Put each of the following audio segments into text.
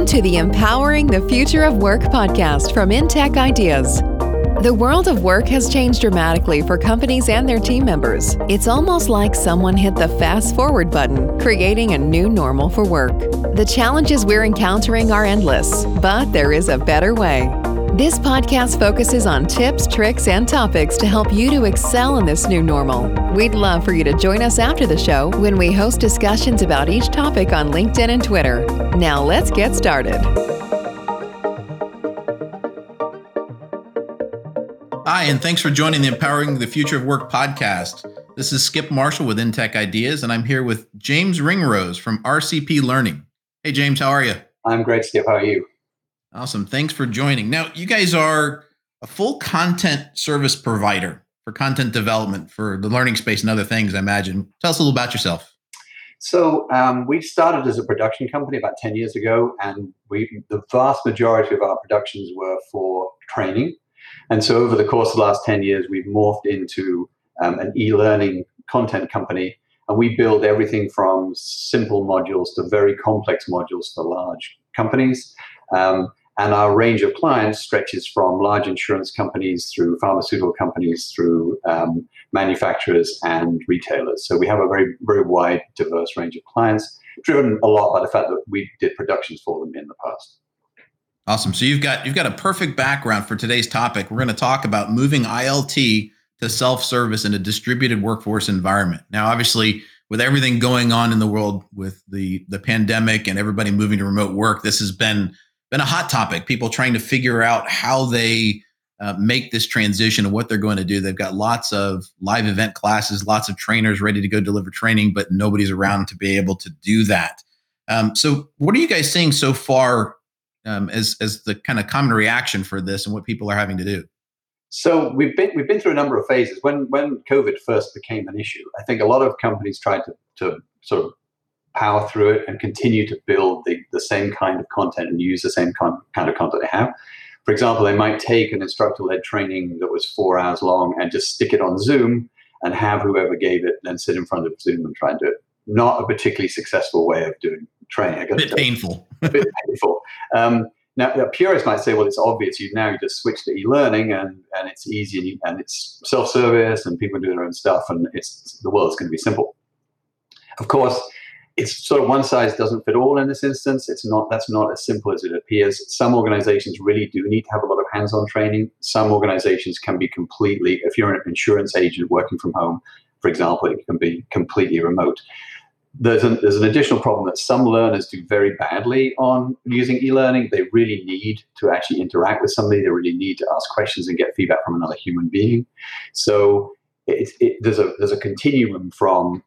Welcome to the Empowering the Future of Work podcast from InTech Ideas. The world of work has changed dramatically for companies and their team members. It's almost like someone hit the fast forward button, creating a new normal for work. The challenges we're encountering are endless, but there is a better way. This podcast focuses on tips, tricks, and topics to help you to excel in this new normal. We'd love for you to join us after the show when we host discussions about each topic on LinkedIn and Twitter. Now, let's get started. Hi, and thanks for joining the Empowering the Future of Work podcast. This is Skip Marshall with InTech Ideas, and I'm here with James Ringrose from RCP Learning. Hey, James, how are you? I'm great, Skip. How are you? Awesome. Thanks for joining. Now, you guys are a full content service provider for content development for the learning space and other things, I imagine. Tell us a little about yourself. So, um, we started as a production company about 10 years ago, and we the vast majority of our productions were for training. And so, over the course of the last 10 years, we've morphed into um, an e learning content company, and we build everything from simple modules to very complex modules for large companies. Um, and our range of clients stretches from large insurance companies through pharmaceutical companies through um, manufacturers and retailers. So we have a very, very wide, diverse range of clients, driven a lot by the fact that we did productions for them in the past. Awesome. So you've got you've got a perfect background for today's topic. We're going to talk about moving ILT to self-service in a distributed workforce environment. Now, obviously, with everything going on in the world with the the pandemic and everybody moving to remote work, this has been been a hot topic. People trying to figure out how they uh, make this transition and what they're going to do. They've got lots of live event classes, lots of trainers ready to go deliver training, but nobody's around to be able to do that. Um, so, what are you guys seeing so far um, as as the kind of common reaction for this and what people are having to do? So we've been we've been through a number of phases. When when COVID first became an issue, I think a lot of companies tried to to sort of power through it and continue to build the, the same kind of content and use the same con- kind of content they have. For example, they might take an instructor led training that was four hours long and just stick it on Zoom and have whoever gave it then sit in front of Zoom and try and do it. Not a particularly successful way of doing training. A bit painful. a bit painful. Um, now, purists might say, well, it's obvious. You've now just switch to e-learning and, and it's easy and it's self-service and people do their own stuff and it's the world's going to be simple. Of course, it's sort of one size doesn't fit all in this instance. It's not that's not as simple as it appears. Some organizations really do need to have a lot of hands-on training. Some organizations can be completely, if you're an insurance agent working from home, for example, it can be completely remote. There's an, there's an additional problem that some learners do very badly on using e-learning. They really need to actually interact with somebody. They really need to ask questions and get feedback from another human being. So it, it, there's a there's a continuum from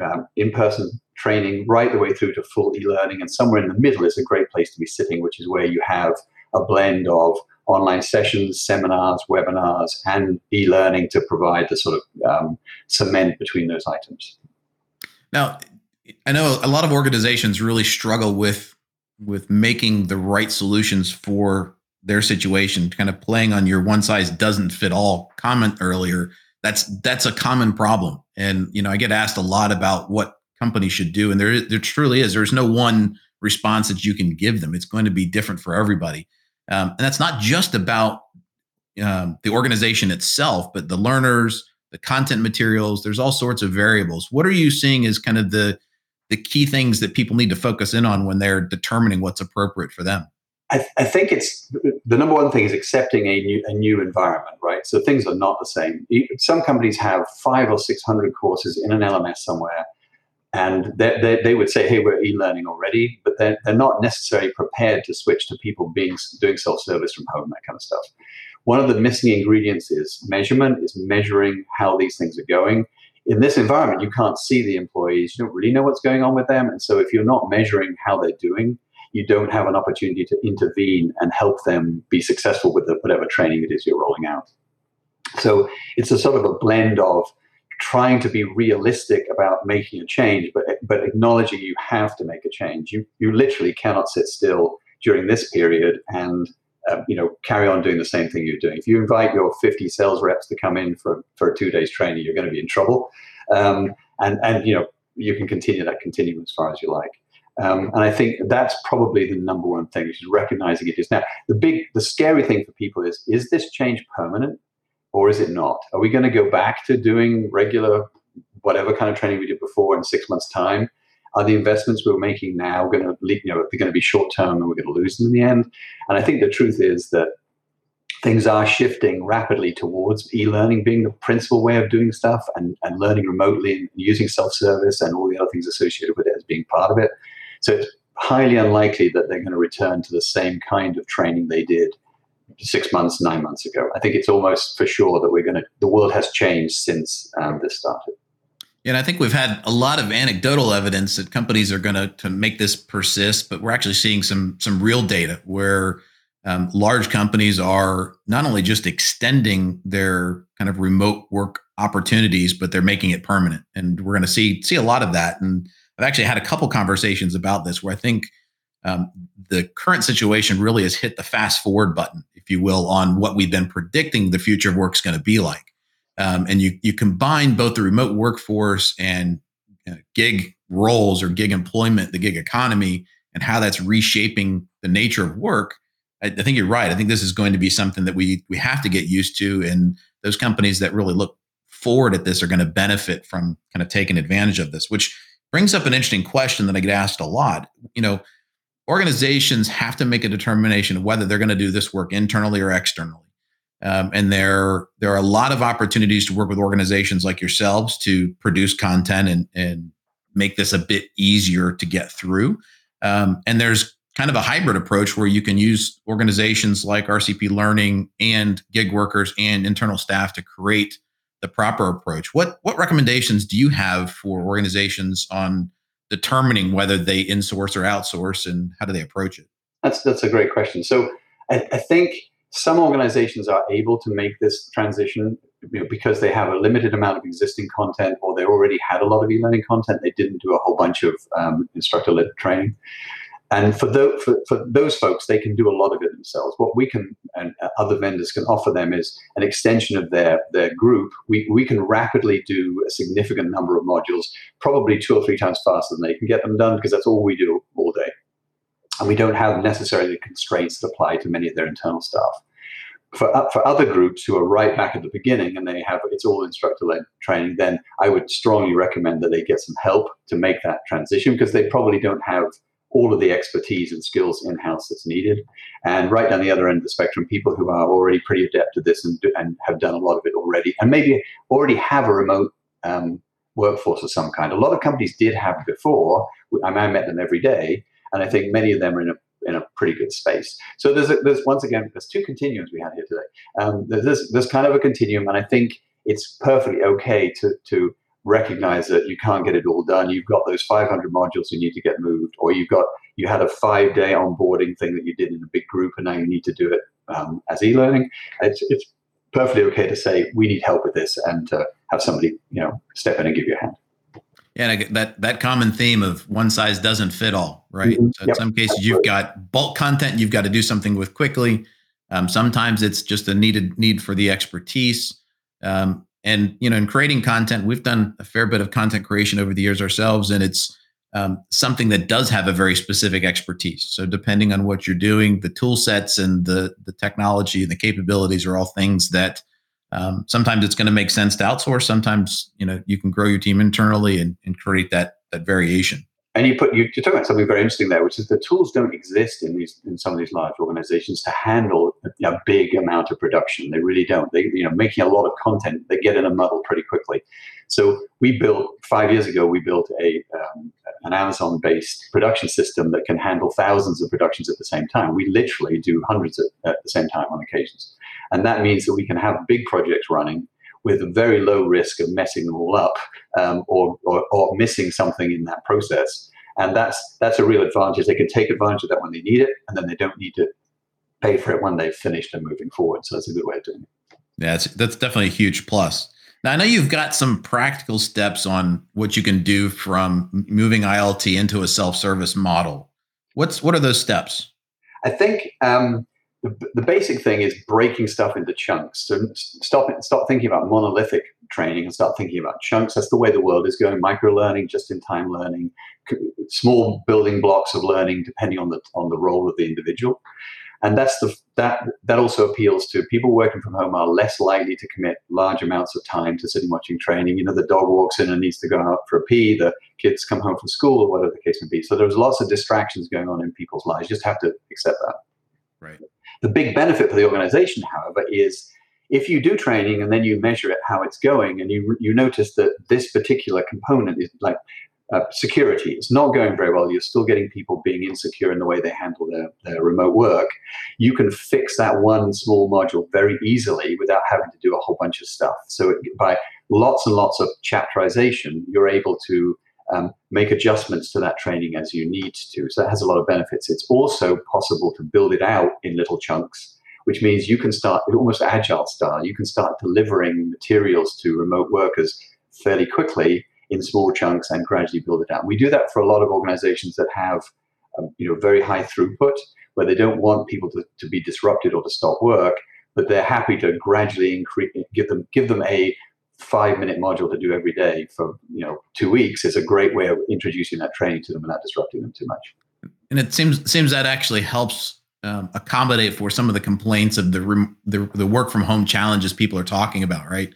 um, in-person training right the way through to full e-learning and somewhere in the middle is a great place to be sitting which is where you have a blend of online sessions seminars webinars and e-learning to provide the sort of um, cement between those items. Now i know a lot of organizations really struggle with with making the right solutions for their situation kind of playing on your one size doesn't fit all comment earlier. That's that's a common problem and you know i get asked a lot about what companies should do and there there truly is. There's no one response that you can give them. It's going to be different for everybody. Um, and that's not just about um, the organization itself but the learners the content materials. There's all sorts of variables. What are you seeing as kind of the the key things that people need to focus in on when they're determining what's appropriate for them I, th- I, think it's the number one thing is accepting a new a new environment, right? So things are not the same. Some companies have five or six hundred courses in an LMS somewhere, and they, they, they would say, "Hey, we're e-learning already," but they're, they're not necessarily prepared to switch to people being doing self-service from home, that kind of stuff. One of the missing ingredients is measurement, is measuring how these things are going. In this environment, you can't see the employees, you don't really know what's going on with them, and so if you're not measuring how they're doing you don't have an opportunity to intervene and help them be successful with the, whatever training it is you're rolling out. So it's a sort of a blend of trying to be realistic about making a change, but but acknowledging you have to make a change. You you literally cannot sit still during this period and uh, you know carry on doing the same thing you're doing. If you invite your 50 sales reps to come in for for a two days training, you're going to be in trouble. Um, and and you know you can continue that continuum as far as you like. Um, and I think that's probably the number one thing, which is recognizing it is now. The big, the scary thing for people is: is this change permanent, or is it not? Are we going to go back to doing regular, whatever kind of training we did before in six months' time? Are the investments we're making now going to, you know, they're going to be short term and we're going to lose them in the end? And I think the truth is that things are shifting rapidly towards e-learning being the principal way of doing stuff and, and learning remotely and using self-service and all the other things associated with it as being part of it. So it's highly unlikely that they're going to return to the same kind of training they did six months, nine months ago. I think it's almost for sure that we're going to, the world has changed since um, this started. And I think we've had a lot of anecdotal evidence that companies are going to to make this persist, but we're actually seeing some some real data where um, large companies are not only just extending their kind of remote work opportunities, but they're making it permanent. And we're going to see see a lot of that. And I've actually had a couple conversations about this where I think um, the current situation really has hit the fast forward button, if you will, on what we've been predicting the future of work is going to be like. Um, and you you combine both the remote workforce and you know, gig roles or gig employment, the gig economy, and how that's reshaping the nature of work. I, I think you're right. I think this is going to be something that we we have to get used to, and those companies that really look forward at this are going to benefit from kind of taking advantage of this. Which brings up an interesting question that I get asked a lot. You know, organizations have to make a determination of whether they're going to do this work internally or externally. Um, and there, there are a lot of opportunities to work with organizations like yourselves to produce content and, and make this a bit easier to get through. Um, and there's kind of a hybrid approach where you can use organizations like RCP Learning and gig workers and internal staff to create the proper approach. What what recommendations do you have for organizations on determining whether they insource or outsource, and how do they approach it? That's that's a great question. So I, I think some organizations are able to make this transition you know, because they have a limited amount of existing content or they already had a lot of e-learning content. They didn't do a whole bunch of um, instructor-led training. And for, the, for, for, those folks, they can do a lot of it themselves. What we can and other vendors can offer them is an extension of their, their group. We, we can rapidly do a significant number of modules, probably two or three times faster than they can get them done because that's all we do all day and we don't have necessarily the constraints that apply to many of their internal staff. For, uh, for other groups who are right back at the beginning and they have it's all instructor led training, then I would strongly recommend that they get some help to make that transition because they probably don't have all of the expertise and skills in house that's needed. And right down the other end of the spectrum, people who are already pretty adept at this and, do, and have done a lot of it already, and maybe already have a remote um, workforce of some kind. A lot of companies did have before. I, mean, I met them every day, and I think many of them are in a in a pretty good space. So there's a, there's once again there's two continuums we had here today. Um, there's there's kind of a continuum, and I think it's perfectly okay to to recognize that you can't get it all done. You've got those 500 modules you need to get moved, or you've got you had a five day onboarding thing that you did in a big group, and now you need to do it um, as e-learning. It's, it's perfectly okay to say we need help with this and to have somebody you know step in and give you a hand. Yeah, that that common theme of one size doesn't fit all, right? Mm-hmm. So in yep. some cases, you've got bulk content you've got to do something with quickly. Um, sometimes it's just a needed need for the expertise. Um, and you know, in creating content, we've done a fair bit of content creation over the years ourselves, and it's um, something that does have a very specific expertise. So depending on what you're doing, the tool sets and the the technology and the capabilities are all things that um, sometimes it's going to make sense to outsource. Sometimes you know you can grow your team internally and, and create that that variation. And you put you, are talking about something very interesting there, which is the tools don't exist in these in some of these large organizations to handle a, a big amount of production. They really don't. They you know making a lot of content, they get in a muddle pretty quickly. So we built five years ago. We built a um, an Amazon based production system that can handle thousands of productions at the same time. We literally do hundreds at, at the same time on occasions. And that means that we can have big projects running with a very low risk of messing them all up um, or, or, or, missing something in that process. And that's that's a real advantage. They can take advantage of that when they need it, and then they don't need to pay for it when they've finished and moving forward. So that's a good way of doing it. Yeah, that's, that's definitely a huge plus. Now I know you've got some practical steps on what you can do from moving ILT into a self-service model. What's what are those steps? I think um, the, the basic thing is breaking stuff into chunks. So stop stop thinking about monolithic training and start thinking about chunks. That's the way the world is going. Micro learning, just in time learning, small building blocks of learning depending on the on the role of the individual. And that's the that that also appeals to people working from home are less likely to commit large amounts of time to sitting watching training. You know, the dog walks in and needs to go out for a pee. The kids come home from school or whatever the case may be. So there's lots of distractions going on in people's lives. You just have to accept that. Right. The big benefit for the organization, however, is if you do training and then you measure it how it's going and you you notice that this particular component is like uh, security it's not going very well you're still getting people being insecure in the way they handle their, their remote work you can fix that one small module very easily without having to do a whole bunch of stuff. So it, by lots and lots of chapterization you're able to um, make adjustments to that training as you need to so that has a lot of benefits it's also possible to build it out in little chunks which means you can start almost agile style. You can start delivering materials to remote workers fairly quickly in small chunks and gradually build it out. We do that for a lot of organizations that have, um, you know, very high throughput, where they don't want people to, to be disrupted or to stop work, but they're happy to gradually increase, give them, give them a five minute module to do every day for you know two weeks is a great way of introducing that training to them without disrupting them too much. And it seems seems that actually helps um, accommodate for some of the complaints of the, the, the work from home challenges people are talking about, right?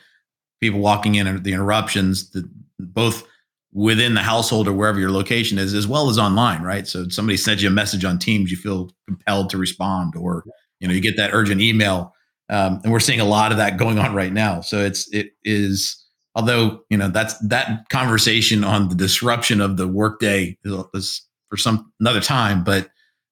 People walking in, and the interruptions, the, both within the household or wherever your location is, as well as online, right? So somebody sends you a message on Teams, you feel compelled to respond, or you know you get that urgent email, um, and we're seeing a lot of that going on right now. So it's it is although you know that's that conversation on the disruption of the workday is, is for some another time, but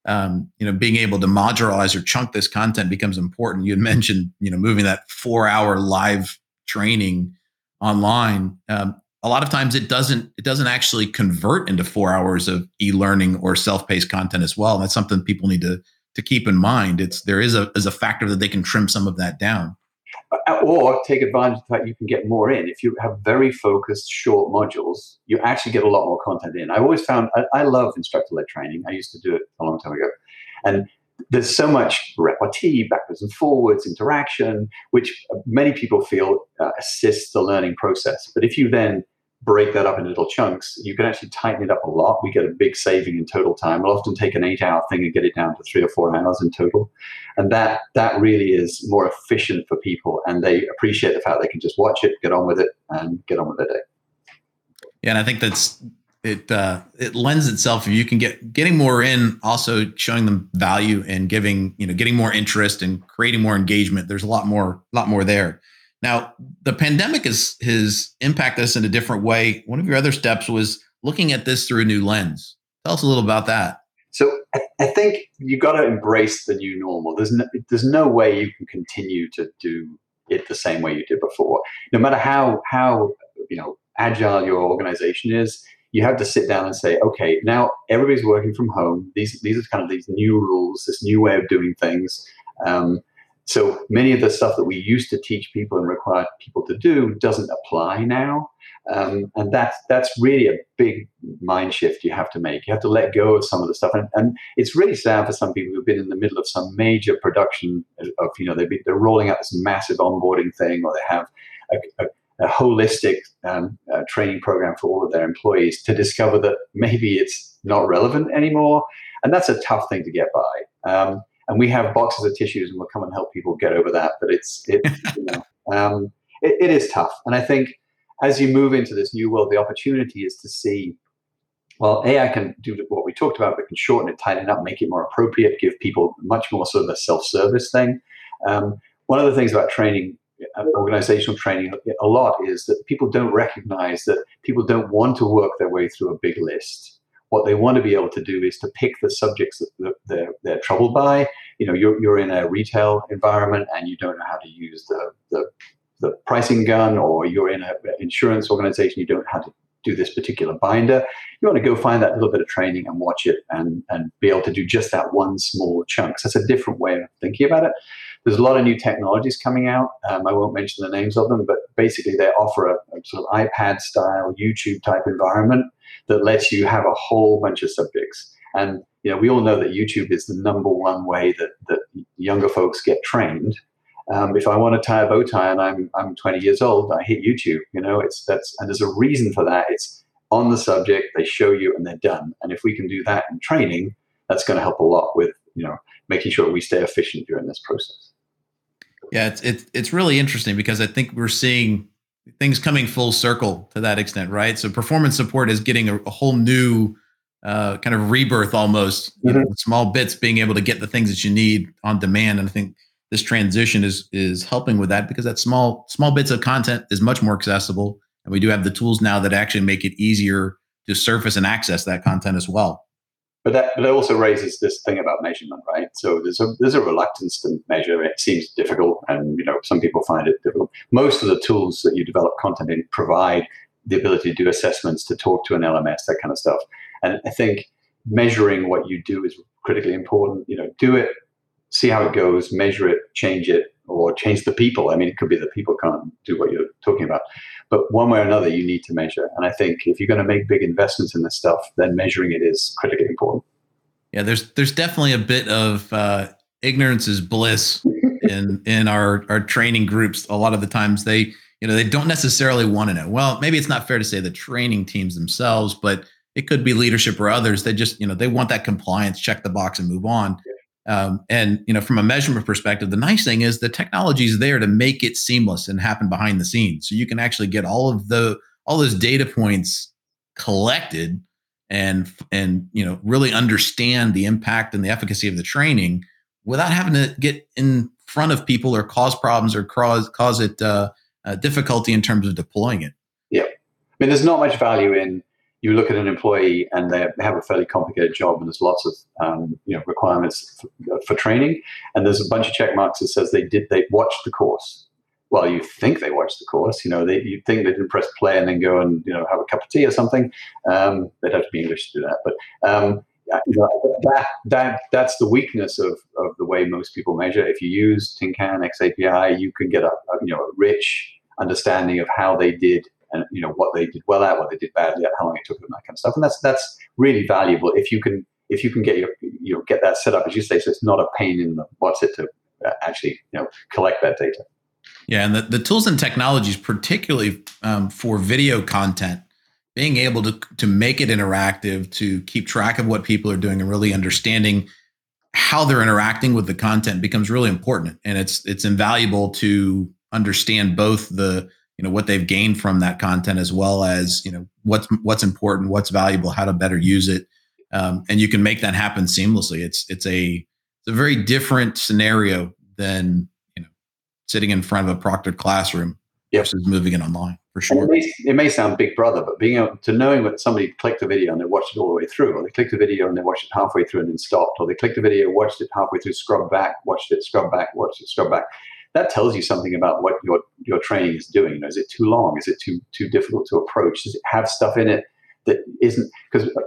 um, you know, being able to modularize or chunk this content becomes important. You had mentioned, you know, moving that four hour live training online. Um, a lot of times it doesn't it doesn't actually convert into four hours of e-learning or self-paced content as well. And that's something people need to to keep in mind. It's there is a is a factor that they can trim some of that down. Uh, or take advantage of the fact you can get more in. If you have very focused, short modules, you actually get a lot more content in. I always found I, I love instructor-led training. I used to do it a long time ago, and there's so much repartee, backwards and forwards, interaction, which many people feel uh, assists the learning process. But if you then break that up into little chunks, you can actually tighten it up a lot. We get a big saving in total time. We'll often take an eight hour thing and get it down to three or four hours in total. And that that really is more efficient for people and they appreciate the fact they can just watch it, get on with it, and get on with their day. Yeah, and I think that's it uh, it lends itself if you can get getting more in also showing them value and giving you know getting more interest and creating more engagement there's a lot more a lot more there now, the pandemic has has impacted us in a different way. One of your other steps was looking at this through a new lens. Tell us a little about that. So I think you got to embrace the new normal. There's no, there's no way you can continue to do it the same way you did before. No matter how how you know agile your organization is, you have to sit down and say, okay, now everybody's working from home. These these are kind of these new rules, this new way of doing things. Um, so many of the stuff that we used to teach people and require people to do doesn't apply now. Um, and that's that's really a big mind shift you have to make. You have to let go of some of the stuff, and, and it's really sad for some people who've been in the middle of some major production of you know they they're rolling out this massive onboarding thing, or they have a, a, a holistic um, uh, training program for all of their employees to discover that maybe it's not relevant anymore, and that's a tough thing to get by. Um, and we have boxes of tissues and we'll come and help people get over that but it's it, you know, um, it, it is tough. And i think as you move into this new world the opportunity is to see well ai can do what we talked about but can shorten it tighten it up make it more appropriate give people much more sort of a self-service thing. Um, one of the things about training uh, organizational training a lot is that people don't recognize that people don't want to work their way through a big list what they want to be able to do is to pick the subjects that they're, they're troubled by. You know, you're, you're in a retail environment and you don't know how to use the, the, the pricing gun, or you're in an insurance organization, you don't know how to do this particular binder. You want to go find that little bit of training and watch it and, and be able to do just that one small chunk. So that's a different way of thinking about it. There's a lot of new technologies coming out. Um, I won't mention the names of them, but basically they offer a, a sort of iPad style, YouTube type environment that lets you have a whole bunch of subjects. And you know, we all know that YouTube is the number one way that that younger folks get trained. Um, if I want to tie a bow tie and I'm I'm 20 years old, I hit YouTube. You know, it's that's and there's a reason for that. It's on the subject, they show you, and they're done. And if we can do that in training, that's going to help a lot with you know making sure we stay efficient during this process. Yeah, it's it's it's really interesting because I think we're seeing things coming full circle to that extent, right? So performance support is getting a, a whole new uh, kind of rebirth almost. Mm-hmm. You know, small bits being able to get the things that you need on demand, and I think this transition is is helping with that because that small small bits of content is much more accessible, and we do have the tools now that actually make it easier to surface and access that content as well but that but it also raises this thing about measurement, right? So there's a there's a reluctance to measure. It seems difficult, and you know some people find it difficult. Most of the tools that you develop content in provide the ability to do assessments, to talk to an LMS, that kind of stuff. And I think measuring what you do is critically important. You know, do it, see how it goes, measure it, change it, or change the people. I mean, it could be that people can't do what you're talking about. But one way or another, you need to measure. And I think if you're going to make big investments in this stuff, then measuring it is critically important. Yeah, there's there's definitely a bit of uh, ignorance is bliss in in our our training groups. A lot of the times they you know they don't necessarily want to know. Well, maybe it's not fair to say the training teams themselves, but it could be leadership or others. They just you know they want that compliance, check the box, and move on. Yeah. Um, and you know, from a measurement perspective, the nice thing is the technology is there to make it seamless and happen behind the scenes. So you can actually get all of the all those data points collected and and you know really understand the impact and the efficacy of the training without having to get in front of people or cause problems or cause cause it uh, uh, difficulty in terms of deploying it. Yeah, I mean, there's not much value in you look at an employee and they have a fairly complicated job and there's lots of um, you know requirements for, for, training. And there's a bunch of check marks that says they did they watched the course. Well you think they watched the course you know they you think they didn't press play and then go and you know have a cup of tea or something. Um, they'd have to be english to do that but um, that, that that's the weakness of, of the way most people measure. If you use tincan xapi you can get a, a you know a rich understanding of how they did and you know what they did well at, what they did badly at, how long it took them, that kind of stuff. And that's that's really valuable if you can if you can get your you know get that set up as you say, so it's not a pain in the what's it to uh, actually you know collect that data. Yeah, and the, the tools and technologies, particularly um, for video content, being able to to make it interactive, to keep track of what people are doing, and really understanding how they're interacting with the content becomes really important. And it's it's invaluable to understand both the you know what they've gained from that content as well as you know what's what's important what's valuable how to better use it. Um, and you can make that happen seamlessly. It's it's a it's a very different scenario than you know sitting in front of a proctored classroom yep. versus moving it online for sure it may, it may, sound big brother but being able to knowing that somebody clicked a video and they watched it all the way through or they clicked a video and they watched it halfway through and then stopped or they clicked a video watched it halfway through scrubbed back watched it scrubbed back watched it scrubbed back that tells you something about what your your training is doing. You know, is it too long? Is it too too difficult to approach? Does it have stuff in it that isn't because uh,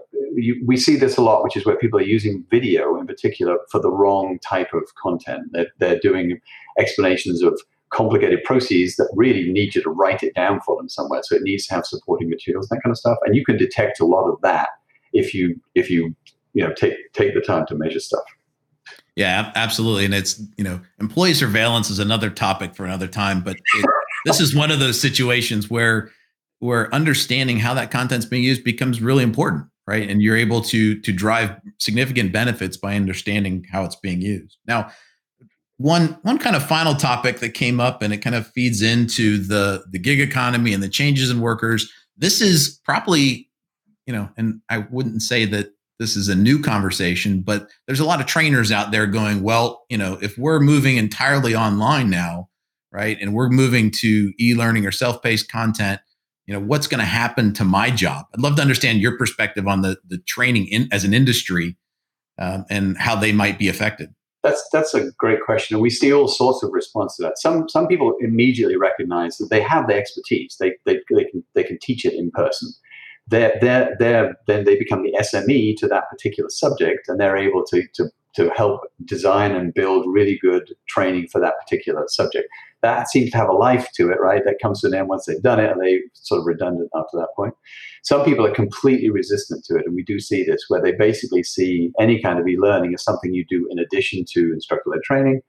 we see this a lot, which is where people are using video in particular for the wrong type of content. They're, they're doing explanations of complicated processes that really need you to write it down for them somewhere. So it needs to have supporting materials, that kind of stuff. And you can detect a lot of that if you if you you know take take the time to measure stuff. Yeah, absolutely. And it's, you know, employee surveillance is another topic for another time, but it, this is one of those situations where where understanding how that content's being used becomes really important, right? And you're able to to drive significant benefits by understanding how it's being used. Now, one one kind of final topic that came up and it kind of feeds into the the gig economy and the changes in workers. This is probably, you know, and I wouldn't say that this is a new conversation, but there's a lot of trainers out there going, well, you know, if we're moving entirely online now, right, and we're moving to e-learning or self-paced content, you know, what's going to happen to my job? I'd love to understand your perspective on the the training in as an industry um, and how they might be affected. That's that's a great question, and we see all sorts of response to that. Some some people immediately recognize that they have the expertise; they they, they can they can teach it in person they're, they're, they're, then they become the SME to that particular subject and they're able to, to to help design and build really good training for that particular subject. That seems to have a life to it, right? That comes to an end once they've done it, and they sort of redundant after that point. Some people are completely resistant to it, and we do see this where they basically see any kind of e-learning as something you do in addition to instructor-led training,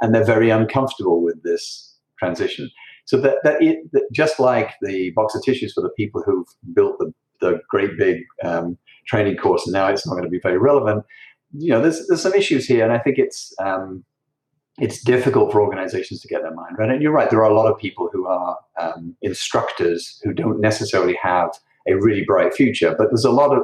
and they're very uncomfortable with this transition. So that, that, it, that just like the box of tissues for the people who've built the, the great big um, training course, and now it's not going to be very relevant. You know, there's there's some issues here, and I think it's um, it's difficult for organizations to get their mind right. And you're right, there are a lot of people who are um, instructors who don't necessarily have a really bright future. But there's a lot of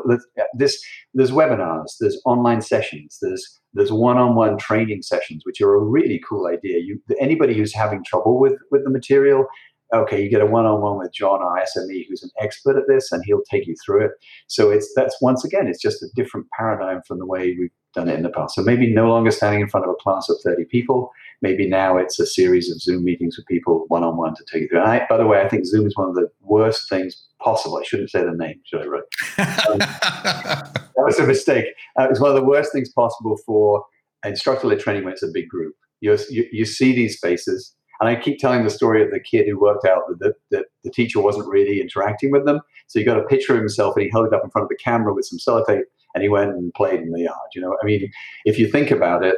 this. There's webinars, there's online sessions, there's there's one-on-one training sessions, which are a really cool idea. You anybody who's having trouble with with the material, okay, you get a one-on-one with John, our SME, who's an expert at this, and he'll take you through it. So it's that's once again, it's just a different paradigm from the way we've done it in the past. So maybe no longer standing in front of a class of 30 people. Maybe now it's a series of Zoom meetings with people one-on-one to take you through. And I, by the way, I think Zoom is one of the worst things possible. I shouldn't say the name, should I? Right? Um, that was a mistake. Uh, it's one of the worst things possible for instructor-led training when it's a big group. You, you, you see these faces, and I keep telling the story of the kid who worked out that the, that the teacher wasn't really interacting with them. So he got a picture of himself, and he held it up in front of the camera with some sellotape, and he went and played in the yard. You know, I mean, if you think about it,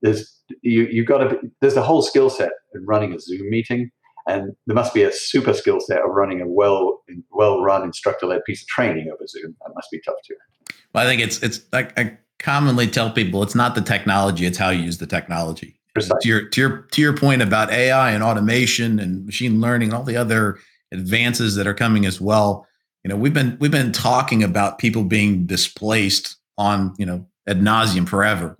there's you you got to there's a whole skill set in running a Zoom meeting and there must be a super skill set of running a well well run instructor led piece of training over Zoom. That must be tough too. Well, I think it's it's like I commonly tell people it's not the technology, it's how you use the technology. To your to your to your point about AI and automation and machine learning and all the other advances that are coming as well. You know, we've been we've been talking about people being displaced on you know ad nauseum forever.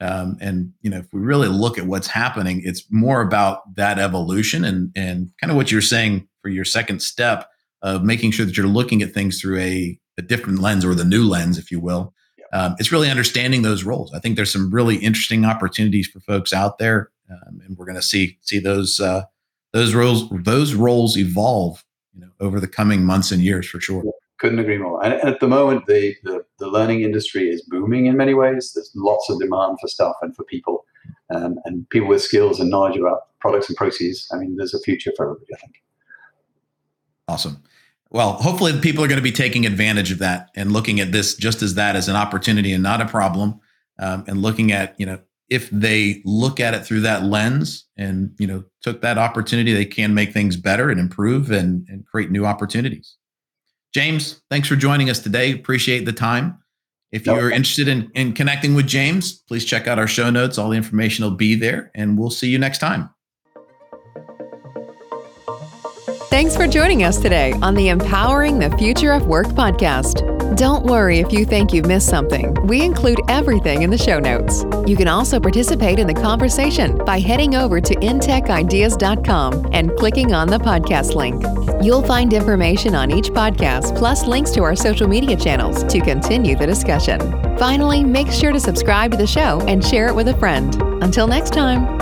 Um, and you know, if we really look at what's happening, it's more about that evolution and and kind of what you're saying for your second step of making sure that you're looking at things through a, a different lens or the new lens, if you will. Um, it's really understanding those roles. I think there's some really interesting opportunities for folks out there, um, and we're going to see see those uh, those roles those roles evolve, you know, over the coming months and years for sure. Couldn't agree more. And at the moment, the, the, the learning industry is booming in many ways. There's lots of demand for stuff and for people, um, and people with skills and knowledge about products and processes. I mean, there's a future for everybody. I think. Awesome. Well, hopefully, people are going to be taking advantage of that and looking at this just as that as an opportunity and not a problem, um, and looking at you know if they look at it through that lens and you know took that opportunity, they can make things better and improve and, and create new opportunities. James, thanks for joining us today. Appreciate the time. If you're interested in, in connecting with James, please check out our show notes. All the information will be there, and we'll see you next time. Thanks for joining us today on the Empowering the Future of Work podcast. Don't worry if you think you've missed something. We include everything in the show notes. You can also participate in the conversation by heading over to intechideas.com and clicking on the podcast link. You'll find information on each podcast plus links to our social media channels to continue the discussion. Finally, make sure to subscribe to the show and share it with a friend. Until next time.